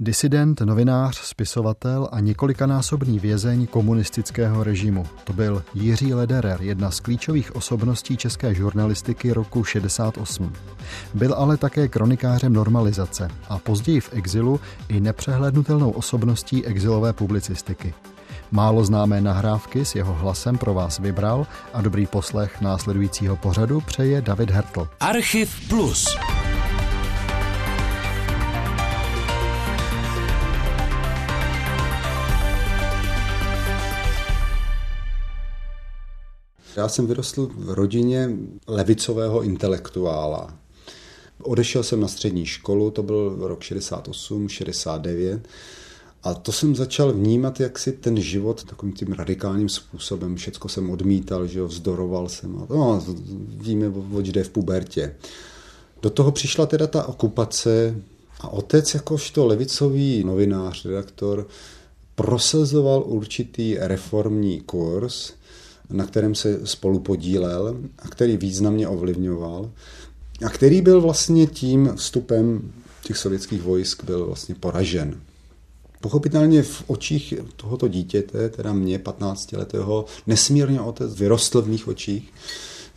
Disident, novinář, spisovatel a několikanásobný vězeň komunistického režimu. To byl Jiří Lederer, jedna z klíčových osobností české žurnalistiky roku 68. Byl ale také kronikářem normalizace a později v exilu i nepřehlednutelnou osobností exilové publicistiky. Málo známé nahrávky s jeho hlasem pro vás vybral a dobrý poslech následujícího pořadu přeje David Hertl. Archiv Plus. Já jsem vyrostl v rodině levicového intelektuála. Odešel jsem na střední školu, to byl rok 68, 69. A to jsem začal vnímat, jak si ten život takovým tím radikálním způsobem, všecko jsem odmítal, že jo, vzdoroval jsem. A no, víme, oč jde v pubertě. Do toho přišla teda ta okupace a otec jakožto levicový novinář, redaktor, prosazoval určitý reformní kurz, na kterém se spolu podílel a který významně ovlivňoval a který byl vlastně tím vstupem těch sovětských vojsk byl vlastně poražen. Pochopitelně v očích tohoto dítěte, teda mě, 15-letého, nesmírně otec vyrostl v mých očích,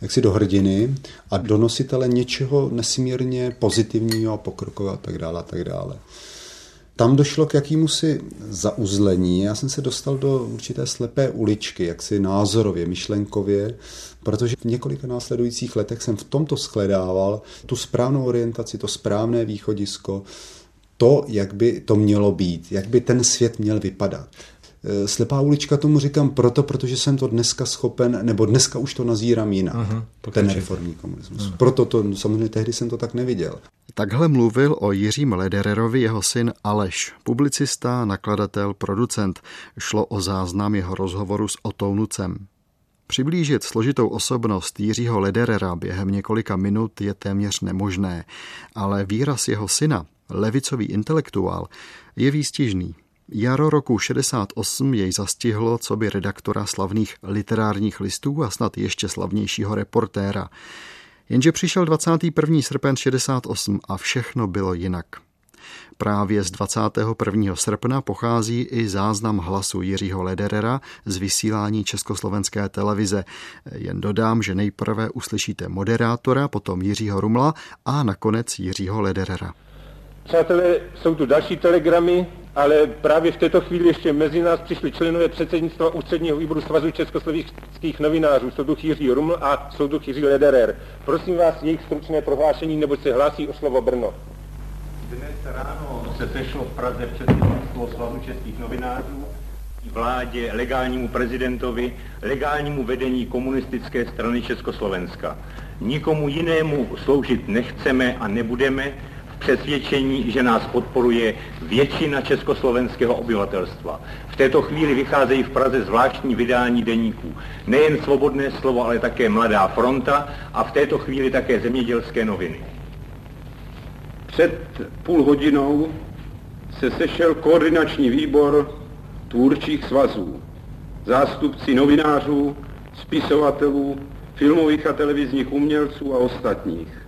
jaksi do hrdiny a do nositele něčeho nesmírně pozitivního, pokrokového a tak dále a tak dále tam došlo k jakýmusi zauzlení. Já jsem se dostal do určité slepé uličky, jaksi názorově, myšlenkově, protože v několika následujících letech jsem v tomto shledával tu správnou orientaci, to správné východisko, to, jak by to mělo být, jak by ten svět měl vypadat. Eh, slepá ulička tomu říkám proto, protože jsem to dneska schopen, nebo dneska už to nazírám jinak, uh-huh, ten reformní komunismus. Uh-huh. Proto to, samozřejmě tehdy jsem to tak neviděl. Takhle mluvil o Jiřím Ledererovi jeho syn Aleš, publicista, nakladatel, producent. Šlo o záznam jeho rozhovoru s Otounucem. Přiblížit složitou osobnost Jiřího Lederera během několika minut je téměř nemožné, ale výraz jeho syna, levicový intelektuál, je výstižný. Jaro roku 68 jej zastihlo, co by redaktora slavných literárních listů a snad ještě slavnějšího reportéra. Jenže přišel 21. srpen 68 a všechno bylo jinak. Právě z 21. srpna pochází i záznam hlasu Jiřího Lederera z vysílání Československé televize. Jen dodám, že nejprve uslyšíte moderátora, potom Jiřího Rumla a nakonec Jiřího Lederera. Přátelé, jsou tu další telegramy, ale právě v této chvíli ještě mezi nás přišli členové předsednictva ústředního výboru Svazu československých novinářů, soudruh Jiří Ruml a soudruh Jiří Lederer. Prosím vás, jejich stručné prohlášení, nebo se hlásí o slovo Brno. Dnes ráno se sešlo v Praze předsednictvo Svazu českých novinářů, vládě, legálnímu prezidentovi, legálnímu vedení komunistické strany Československa. Nikomu jinému sloužit nechceme a nebudeme, přesvědčení, že nás podporuje většina československého obyvatelstva. V této chvíli vycházejí v Praze zvláštní vydání deníků. Nejen svobodné slovo, ale také Mladá fronta a v této chvíli také zemědělské noviny. Před půl hodinou se sešel koordinační výbor tvůrčích svazů, zástupci novinářů, spisovatelů, filmových a televizních umělců a ostatních.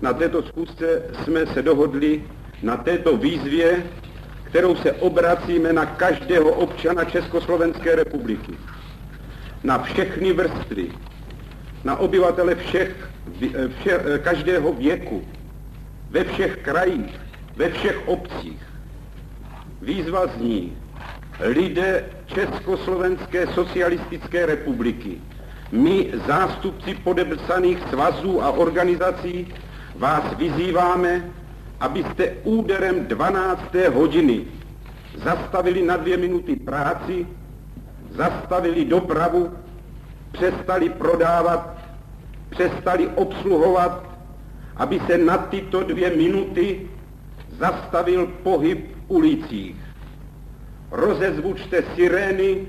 Na této schůzce jsme se dohodli na této výzvě, kterou se obracíme na každého občana Československé republiky. Na všechny vrstvy, na obyvatele všech, vše, každého věku, ve všech krajích, ve všech obcích. Výzva zní, lidé Československé socialistické republiky, my, zástupci podepsaných svazů a organizací, vás vyzýváme, abyste úderem 12. hodiny zastavili na dvě minuty práci, zastavili dopravu, přestali prodávat, přestali obsluhovat, aby se na tyto dvě minuty zastavil pohyb v ulicích. Rozezvučte sirény,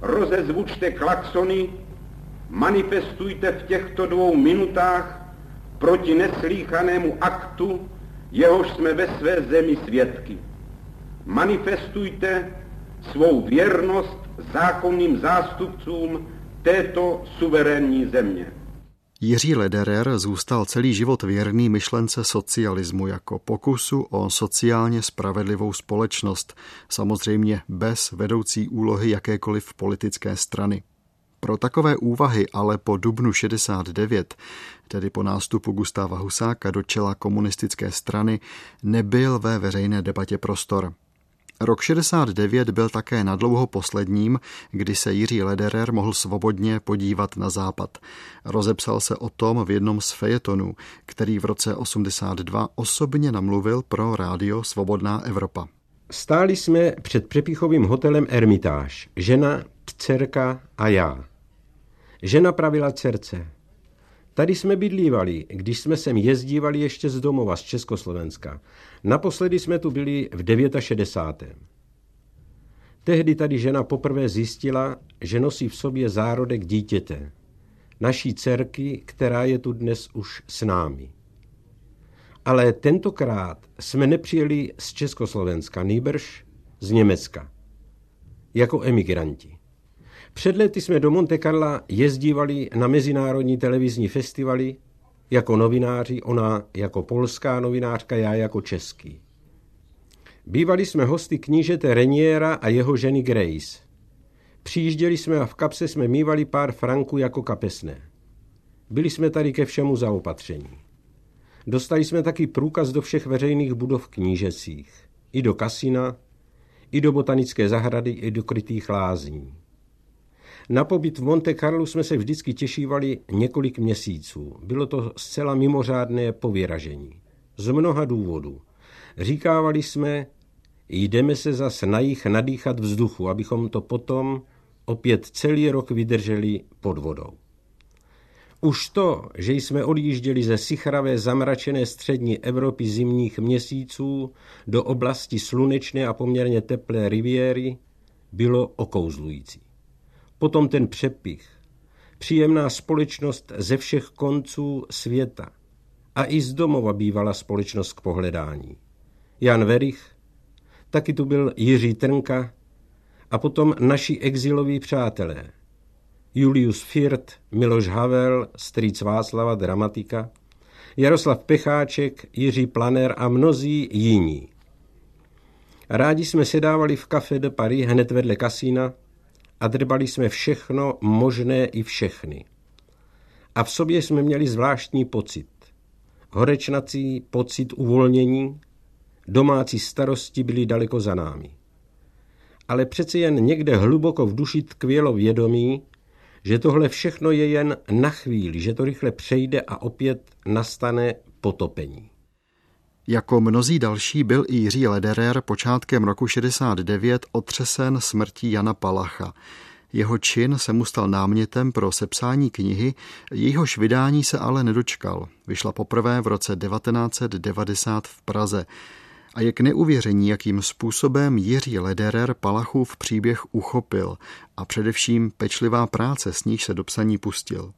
rozezvučte klaxony, manifestujte v těchto dvou minutách proti neslíchanému aktu, jehož jsme ve své zemi svědky. Manifestujte svou věrnost zákonným zástupcům této suverénní země. Jiří Lederer zůstal celý život věrný myšlence socialismu jako pokusu o sociálně spravedlivou společnost, samozřejmě bez vedoucí úlohy jakékoliv politické strany. Pro takové úvahy ale po dubnu 69, tedy po nástupu Gustáva Husáka do čela komunistické strany, nebyl ve veřejné debatě prostor. Rok 69 byl také nadlouho posledním, kdy se Jiří Lederer mohl svobodně podívat na západ. Rozepsal se o tom v jednom z fejetonů, který v roce 82 osobně namluvil pro rádio Svobodná Evropa. Stáli jsme před přepichovým hotelem Ermitáž, žena, dcerka a já. Žena pravila dcerce. Tady jsme bydlívali, když jsme sem jezdívali ještě z domova, z Československa. Naposledy jsme tu byli v 69. Tehdy tady žena poprvé zjistila, že nosí v sobě zárodek dítěte. Naší dcerky, která je tu dnes už s námi. Ale tentokrát jsme nepřijeli z Československa, nýbrž z Německa. Jako emigranti. Před lety jsme do Monte Carla jezdívali na mezinárodní televizní festivaly jako novináři, ona jako polská novinářka, já jako český. Bývali jsme hosty knížete Reniera a jeho ženy Grace. Přijížděli jsme a v kapse jsme mývali pár franků jako kapesné. Byli jsme tady ke všemu zaopatření. Dostali jsme taky průkaz do všech veřejných budov knížecích. I do kasina, i do botanické zahrady, i do krytých lázní. Na pobyt v Monte Carlo jsme se vždycky těšívali několik měsíců. Bylo to zcela mimořádné pověražení. Z mnoha důvodů. Říkávali jsme, jdeme se zas na jich nadýchat vzduchu, abychom to potom opět celý rok vydrželi pod vodou. Už to, že jsme odjížděli ze sichravé zamračené střední Evropy zimních měsíců do oblasti slunečné a poměrně teplé riviéry, bylo okouzlující. Potom ten přepich. Příjemná společnost ze všech konců světa. A i z domova bývala společnost k pohledání. Jan Verich, taky tu byl Jiří Trnka a potom naši exiloví přátelé. Julius Firt, Miloš Havel, strýc Václava, dramatika, Jaroslav Pecháček, Jiří Planer a mnozí jiní. Rádi jsme sedávali v Café de Paris hned vedle kasína a drbali jsme všechno možné i všechny. A v sobě jsme měli zvláštní pocit. Horečnací pocit uvolnění, domácí starosti byly daleko za námi. Ale přeci jen někde hluboko v duši tkvělo vědomí, že tohle všechno je jen na chvíli, že to rychle přejde a opět nastane potopení. Jako mnozí další byl i Jiří Lederer počátkem roku 69 otřesen smrtí Jana Palacha. Jeho čin se mu stal námětem pro sepsání knihy, jejíhož vydání se ale nedočkal. Vyšla poprvé v roce 1990 v Praze. A je k neuvěření, jakým způsobem Jiří Lederer Palachův příběh uchopil a především pečlivá práce, s níž se do psaní pustil.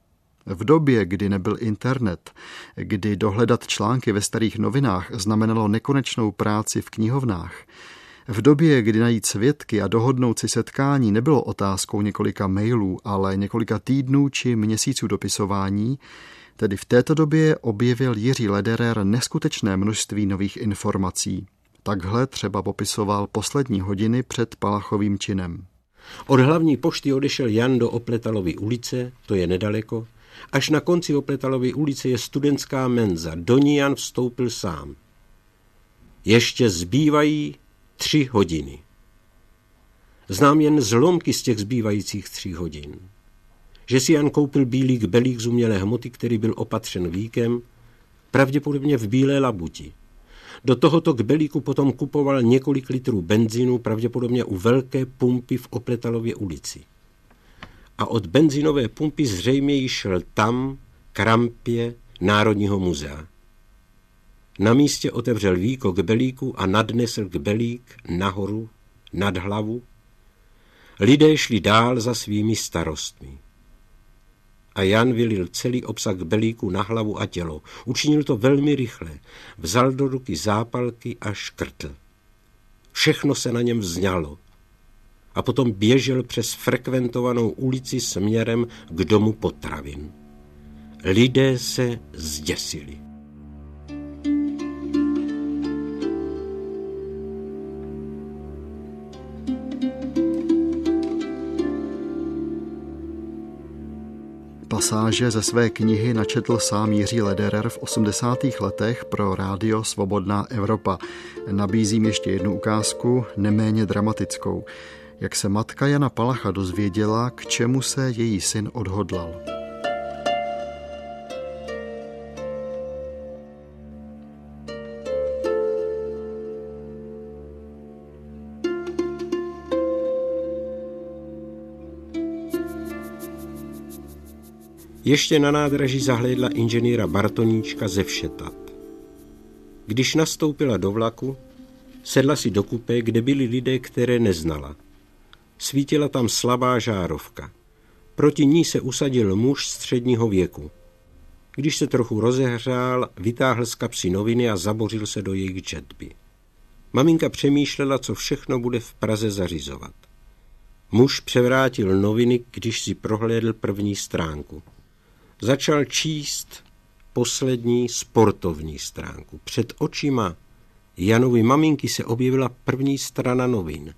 V době, kdy nebyl internet, kdy dohledat články ve starých novinách znamenalo nekonečnou práci v knihovnách, v době, kdy najít svědky a dohodnout si setkání nebylo otázkou několika mailů, ale několika týdnů či měsíců dopisování, tedy v této době objevil Jiří Lederer neskutečné množství nových informací. Takhle třeba popisoval poslední hodiny před Palachovým činem. Od hlavní pošty odešel Jan do Opletalovy ulice, to je nedaleko, Až na konci Opletalovy ulice je studentská menza. Do ní Jan vstoupil sám. Ještě zbývají tři hodiny. Znám jen zlomky z těch zbývajících tří hodin. Že si Jan koupil bílý belík z umělé hmoty, který byl opatřen víkem, pravděpodobně v bílé labuti. Do tohoto kbelíku potom kupoval několik litrů benzínu, pravděpodobně u velké pumpy v Opletalově ulici a od benzinové pumpy zřejmě již šel tam, k rampě Národního muzea. Na místě otevřel víko k belíku a nadnesl k belík nahoru, nad hlavu. Lidé šli dál za svými starostmi. A Jan vylil celý obsah belíku na hlavu a tělo. Učinil to velmi rychle. Vzal do ruky zápalky a škrtl. Všechno se na něm vzňalo a potom běžel přes frekventovanou ulici směrem k domu potravin. Lidé se zděsili. Pasáže ze své knihy načetl sám Jiří Lederer v 80. letech pro rádio Svobodná Evropa. Nabízím ještě jednu ukázku, neméně dramatickou. Jak se matka Jana Palacha dozvěděla, k čemu se její syn odhodlal. Ještě na nádraží zahlédla inženýra Bartoníčka ze Všetat. Když nastoupila do vlaku, sedla si do kupé, kde byli lidé, které neznala. Svítila tam slabá žárovka. Proti ní se usadil muž středního věku. Když se trochu rozehřál, vytáhl z kapsy noviny a zabořil se do jejich četby. Maminka přemýšlela, co všechno bude v Praze zařizovat. Muž převrátil noviny, když si prohlédl první stránku. Začal číst poslední sportovní stránku. Před očima Janovy maminky se objevila první strana novin.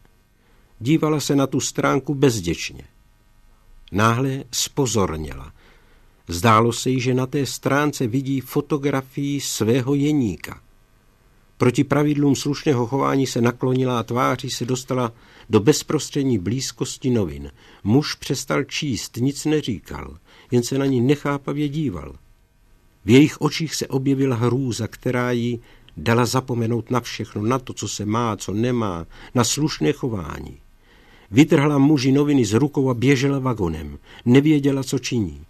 Dívala se na tu stránku bezděčně. Náhle spozorněla. Zdálo se jí, že na té stránce vidí fotografii svého jeníka. Proti pravidlům slušného chování se naklonila a tváří se dostala do bezprostřední blízkosti novin. Muž přestal číst, nic neříkal jen se na ní nechápavě díval. V jejich očích se objevila hrůza, která jí dala zapomenout na všechno, na to, co se má, co nemá, na slušné chování. Vytrhla muži noviny z rukou a běžela vagonem. Nevěděla, co činí.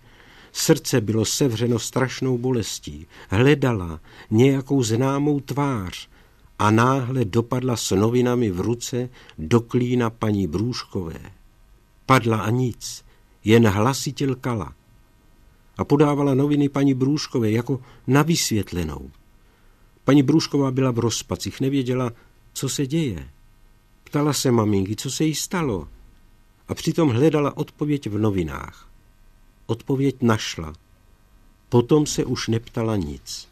Srdce bylo sevřeno strašnou bolestí. Hledala nějakou známou tvář a náhle dopadla s novinami v ruce do klína paní Brůškové. Padla a nic, jen hlasitě lkala a podávala noviny paní Brůškové jako na vysvětlenou. Paní Brůšková byla v rozpacích, nevěděla, co se děje. Ptala se maminky, co se jí stalo a přitom hledala odpověď v novinách. Odpověď našla. Potom se už neptala nic.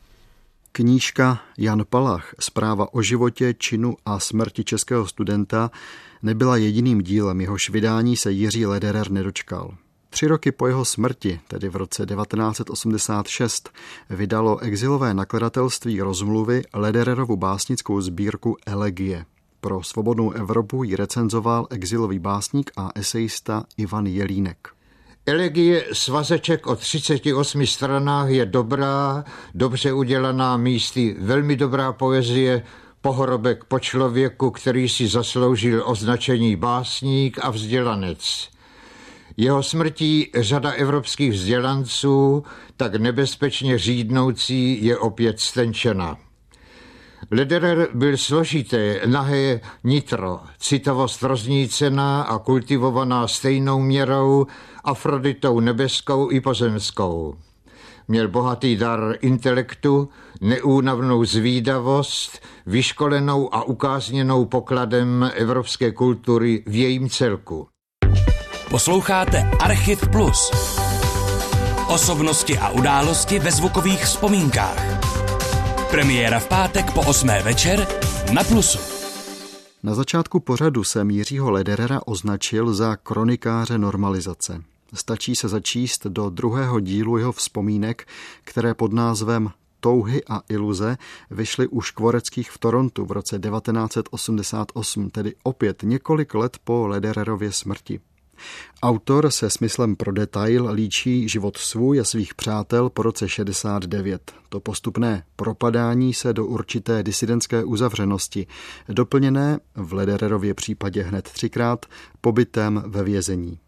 Knížka Jan Palach, zpráva o životě, činu a smrti českého studenta, nebyla jediným dílem, jehož vydání se Jiří Lederer nedočkal. Tři roky po jeho smrti, tedy v roce 1986, vydalo exilové nakladatelství rozmluvy Ledererovu básnickou sbírku Elegie. Pro svobodnou Evropu ji recenzoval exilový básník a esejista Ivan Jelínek. Elegie svazeček o 38 stranách je dobrá, dobře udělaná místy, velmi dobrá poezie, pohrobek po člověku, který si zasloužil označení básník a vzdělanec. Jeho smrtí řada evropských vzdělanců, tak nebezpečně řídnoucí, je opět stenčena. Lederer byl složité, nahé nitro, citovost roznícená a kultivovaná stejnou měrou, Afroditou nebeskou i pozemskou. Měl bohatý dar intelektu, neúnavnou zvídavost, vyškolenou a ukázněnou pokladem evropské kultury v jejím celku. Posloucháte Archiv Plus. Osobnosti a události ve zvukových vzpomínkách. Premiéra v pátek po 8. večer na Plusu. Na začátku pořadu jsem Jiřího Lederera označil za kronikáře normalizace. Stačí se začíst do druhého dílu jeho vzpomínek, které pod názvem Touhy a iluze vyšly u Škvoreckých v Torontu v roce 1988, tedy opět několik let po Ledererově smrti. Autor se smyslem pro detail líčí život svůj a svých přátel po roce 69. To postupné propadání se do určité disidentské uzavřenosti, doplněné v Ledererově případě hned třikrát pobytem ve vězení.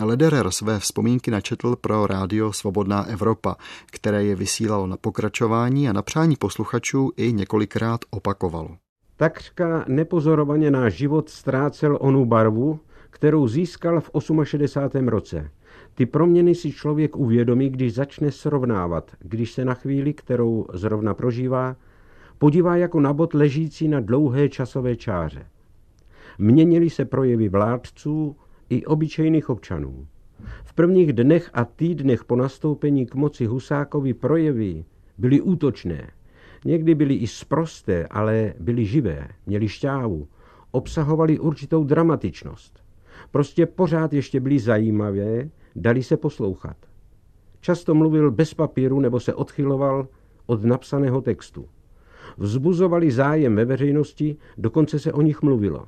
Lederer své vzpomínky načetl pro rádio Svobodná Evropa, které je vysílalo na pokračování a na přání posluchačů i několikrát opakovalo. Takřka nepozorovaně náš život ztrácel onu barvu, kterou získal v 68. roce. Ty proměny si člověk uvědomí, když začne srovnávat, když se na chvíli, kterou zrovna prožívá, podívá jako na bod ležící na dlouhé časové čáře. Měnily se projevy vládců i obyčejných občanů. V prvních dnech a týdnech po nastoupení k moci Husákovi projevy byly útočné. Někdy byly i sprosté, ale byly živé, měly šťávu, obsahovaly určitou dramatičnost. Prostě pořád ještě byly zajímavé, dali se poslouchat. Často mluvil bez papíru nebo se odchyloval od napsaného textu. Vzbuzovali zájem ve veřejnosti, dokonce se o nich mluvilo.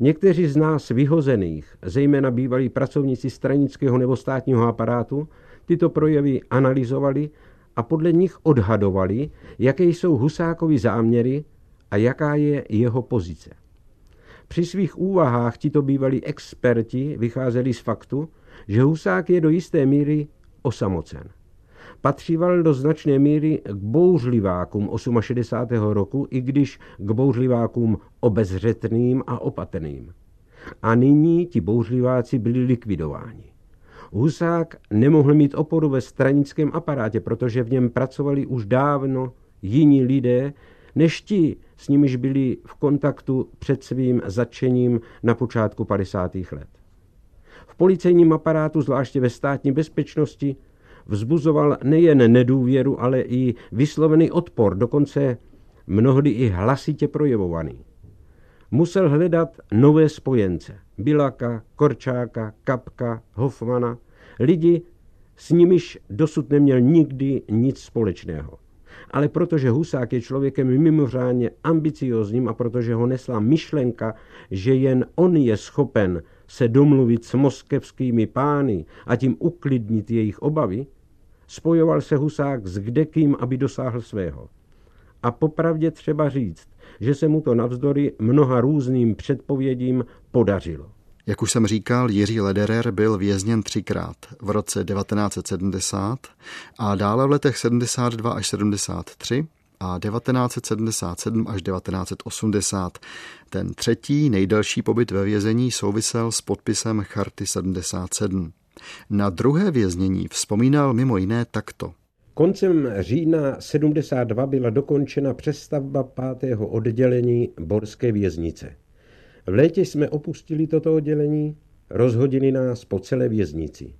Někteří z nás vyhozených, zejména bývalí pracovníci stranického nebo státního aparátu, tyto projevy analyzovali a podle nich odhadovali, jaké jsou Husákovi záměry a jaká je jeho pozice. Při svých úvahách tito bývalí experti vycházeli z faktu, že Husák je do jisté míry osamocen. Patříval do značné míry k bouřlivákům 68. roku, i když k bouřlivákům obezřetným a opatrným. A nyní ti bouřliváci byli likvidováni. Husák nemohl mít oporu ve stranickém aparátě, protože v něm pracovali už dávno jiní lidé, než ti, s nimiž byli v kontaktu před svým začením na počátku 50. let. V policejním aparátu, zvláště ve státní bezpečnosti, vzbuzoval nejen nedůvěru, ale i vyslovený odpor, dokonce mnohdy i hlasitě projevovaný. Musel hledat nové spojence. Bilaka, Korčáka, Kapka, Hofmana, lidi, s nimiž dosud neměl nikdy nic společného. Ale protože Husák je člověkem mimořádně ambiciozním a protože ho nesla myšlenka, že jen on je schopen se domluvit s moskevskými pány a tím uklidnit jejich obavy, spojoval se Husák s kdekým, aby dosáhl svého. A popravdě třeba říct, že se mu to navzdory mnoha různým předpovědím podařilo. Jak už jsem říkal, Jiří Lederer byl vězněn třikrát v roce 1970 a dále v letech 72 až 73 a 1977 až 1980. Ten třetí nejdelší pobyt ve vězení souvisel s podpisem Charty 77. Na druhé věznění vzpomínal mimo jiné takto. Koncem října 72 byla dokončena přestavba pátého oddělení Borské věznice. V létě jsme opustili toto oddělení, rozhodili nás po celé věznici.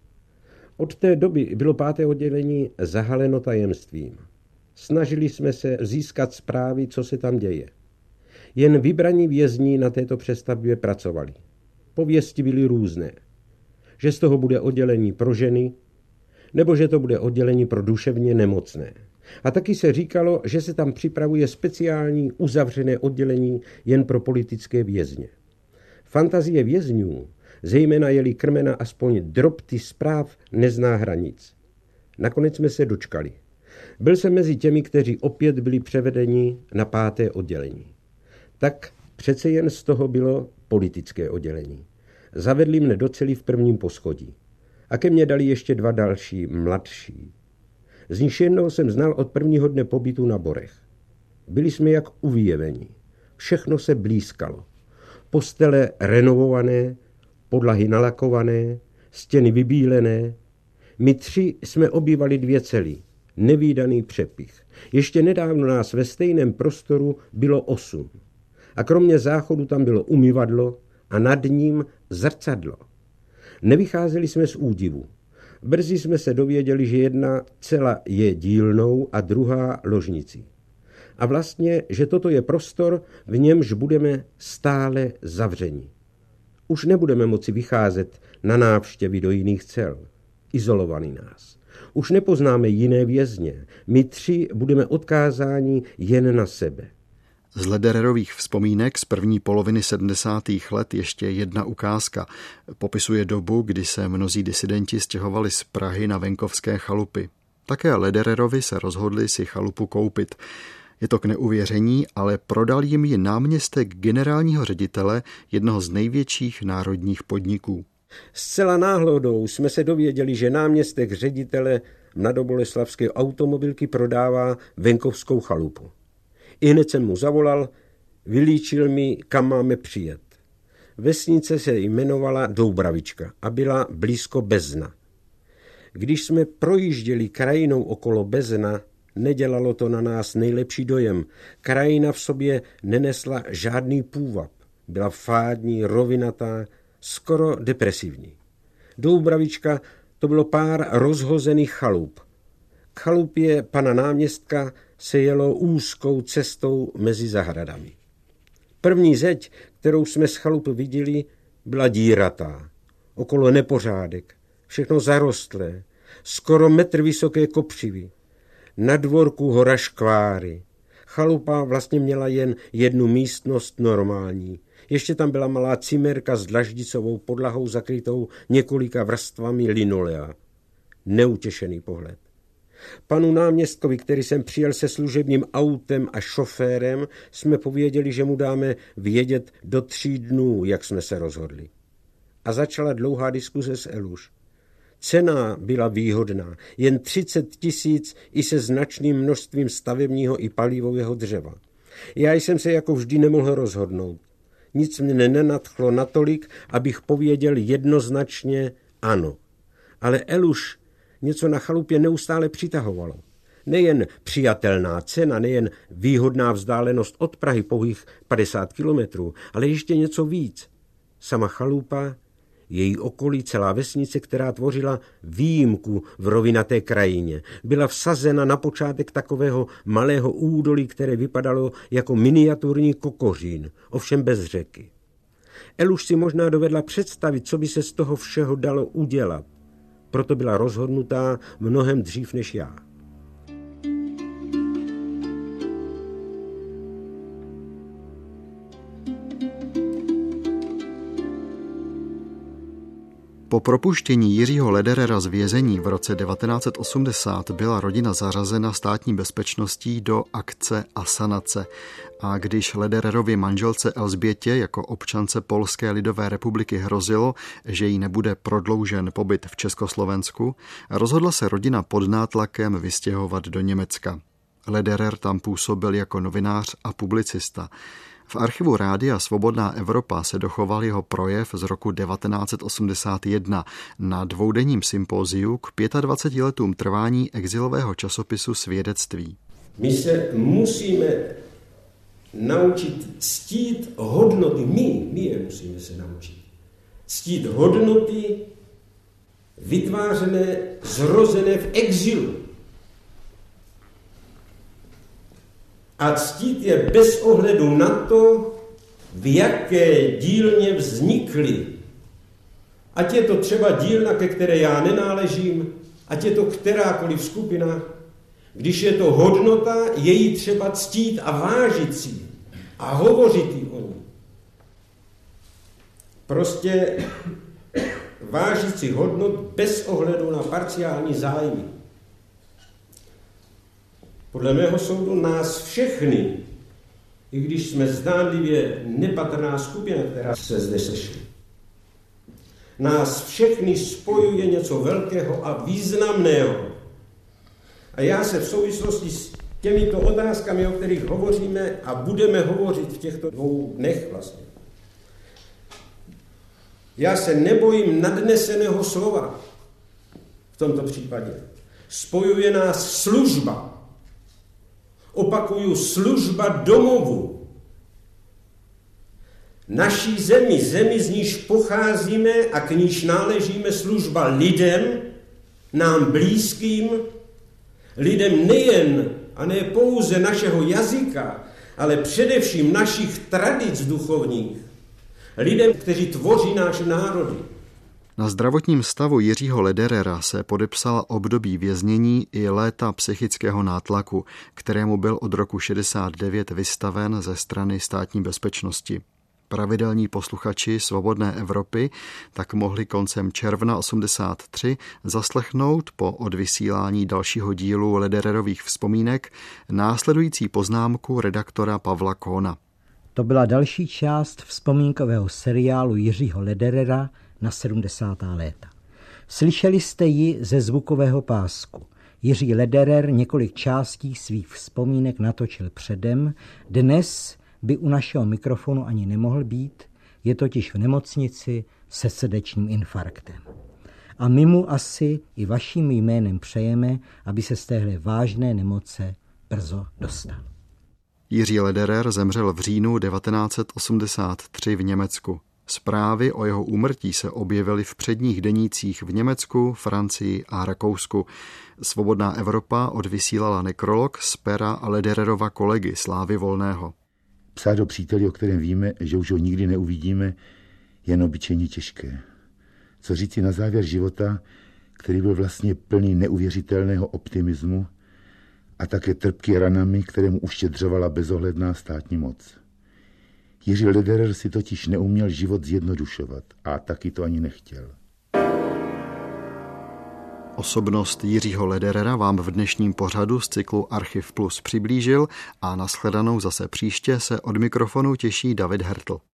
Od té doby bylo páté oddělení zahaleno tajemstvím. Snažili jsme se získat zprávy, co se tam děje. Jen vybraní vězni na této přestavbě pracovali. Pověsti byly různé. Že z toho bude oddělení pro ženy, nebo že to bude oddělení pro duševně nemocné. A taky se říkalo, že se tam připravuje speciální uzavřené oddělení jen pro politické vězně. Fantazie vězňů, zejména jeli krmena aspoň drobty zpráv, nezná hranic. Nakonec jsme se dočkali. Byl jsem mezi těmi, kteří opět byli převedeni na páté oddělení. Tak přece jen z toho bylo politické oddělení. Zavedli mne do celý v prvním poschodí. A ke mně dali ještě dva další, mladší. Z nich jednoho jsem znal od prvního dne pobytu na Borech. Byli jsme jak uvěvení. Všechno se blízkalo. Postele renovované, podlahy nalakované, stěny vybílené. My tři jsme obývali dvě celý. Nevýdaný přepich. Ještě nedávno nás ve stejném prostoru bylo osm. A kromě záchodu tam bylo umyvadlo a nad ním zrcadlo. Nevycházeli jsme z údivu. Brzy jsme se dověděli, že jedna cela je dílnou a druhá ložnicí. A vlastně, že toto je prostor, v němž budeme stále zavřeni. Už nebudeme moci vycházet na návštěvy do jiných cel. Izolovaný nás. Už nepoznáme jiné vězně. My tři budeme odkázáni jen na sebe. Z Ledererových vzpomínek z první poloviny 70. let ještě jedna ukázka. Popisuje dobu, kdy se mnozí disidenti stěhovali z Prahy na venkovské chalupy. Také Ledererovi se rozhodli si chalupu koupit. Je to k neuvěření, ale prodal jim ji náměstek generálního ředitele jednoho z největších národních podniků. Zcela náhodou jsme se dověděli, že náměstek ředitele mladoboleslavské automobilky prodává venkovskou chalupu. I hned jsem mu zavolal, vylíčil mi, kam máme přijet. Vesnice se jmenovala Doubravička a byla blízko Bezna. Když jsme projížděli krajinou okolo Bezna, nedělalo to na nás nejlepší dojem. Krajina v sobě nenesla žádný půvab. Byla fádní, rovinatá, skoro depresivní. Doubravička to bylo pár rozhozených chalup. K chalupě pana náměstka se jelo úzkou cestou mezi zahradami. První zeď, kterou jsme z chalupy viděli, byla díratá. Okolo nepořádek, všechno zarostlé, skoro metr vysoké kopřivy. Na dvorku hora škváry. Chalupa vlastně měla jen jednu místnost normální. Ještě tam byla malá cimerka s dlaždicovou podlahou zakrytou několika vrstvami linolea. Neutěšený pohled. Panu náměstkovi, který jsem přijel se služebním autem a šoférem, jsme pověděli, že mu dáme vědět do tří dnů, jak jsme se rozhodli. A začala dlouhá diskuze s Eluš. Cena byla výhodná, jen 30 tisíc i se značným množstvím stavebního i palivového dřeva. Já jsem se jako vždy nemohl rozhodnout. Nic mě nenadchlo natolik, abych pověděl jednoznačně ano. Ale Eluš něco na chalupě neustále přitahovalo. Nejen přijatelná cena, nejen výhodná vzdálenost od Prahy pouhých 50 kilometrů, ale ještě něco víc. Sama chalupa, její okolí, celá vesnice, která tvořila výjimku v rovinaté krajině, byla vsazena na počátek takového malého údolí, které vypadalo jako miniaturní kokořín, ovšem bez řeky. Eluš si možná dovedla představit, co by se z toho všeho dalo udělat proto byla rozhodnutá mnohem dřív než já. Po propuštění Jiřího Lederera z vězení v roce 1980 byla rodina zařazena státní bezpečností do akce Asanace. A když Ledererovi manželce Elzbětě jako občance Polské lidové republiky hrozilo, že jí nebude prodloužen pobyt v Československu, rozhodla se rodina pod nátlakem vystěhovat do Německa. Lederer tam působil jako novinář a publicista. V archivu Rádia Svobodná Evropa se dochoval jeho projev z roku 1981 na dvoudenním sympóziu k 25 letům trvání exilového časopisu Svědectví. My se musíme naučit ctít hodnoty, my, my je musíme se naučit, ctít hodnoty vytvářené, zrozené v exilu. A ctít je bez ohledu na to, v jaké dílně vznikly. Ať je to třeba dílna, ke které já nenáležím, ať je to kterákoliv skupina, když je to hodnota, je jí třeba ctít a vážit si a hovořit jí o ní. Prostě vážit si hodnot bez ohledu na parciální zájmy. Podle mého soudu nás všechny, i když jsme zdánlivě nepatrná skupina, která se zde sešli, nás všechny spojuje něco velkého a významného. A já se v souvislosti s těmito otázkami, o kterých hovoříme a budeme hovořit v těchto dvou dnech vlastně, já se nebojím nadneseného slova v tomto případě. Spojuje nás služba opakuju, služba domovu. Naší zemi, zemi, z níž pocházíme a k níž náležíme služba lidem, nám blízkým, lidem nejen a ne pouze našeho jazyka, ale především našich tradic duchovních, lidem, kteří tvoří náš národy. Na zdravotním stavu Jiřího Lederera se podepsala období věznění i léta psychického nátlaku, kterému byl od roku 69 vystaven ze strany státní bezpečnosti. Pravidelní posluchači Svobodné Evropy tak mohli koncem června 83 zaslechnout po odvysílání dalšího dílu Ledererových vzpomínek následující poznámku redaktora Pavla Kóna. To byla další část vzpomínkového seriálu Jiřího Lederera na 70. léta. Slyšeli jste ji ze zvukového pásku. Jiří Lederer několik částí svých vzpomínek natočil předem. Dnes by u našeho mikrofonu ani nemohl být, je totiž v nemocnici se srdečním infarktem. A my mu asi i vaším jménem přejeme, aby se z téhle vážné nemoce brzo dostal. Jiří Lederer zemřel v říjnu 1983 v Německu. Zprávy o jeho úmrtí se objevily v předních denících v Německu, Francii a Rakousku. Svobodná Evropa odvysílala nekrolog z pera Ledererova kolegy Slávy Volného. Psát o příteli, o kterém víme, že už ho nikdy neuvidíme, jen obyčejně těžké. Co říci na závěr života, který byl vlastně plný neuvěřitelného optimismu a také trpký ranami, které mu uštědřovala bezohledná státní moc. Jiří Lederer si totiž neuměl život zjednodušovat a taky to ani nechtěl. Osobnost Jiřího Lederera vám v dnešním pořadu z cyklu Archiv Plus přiblížil a nashledanou zase příště se od mikrofonu těší David Hertl.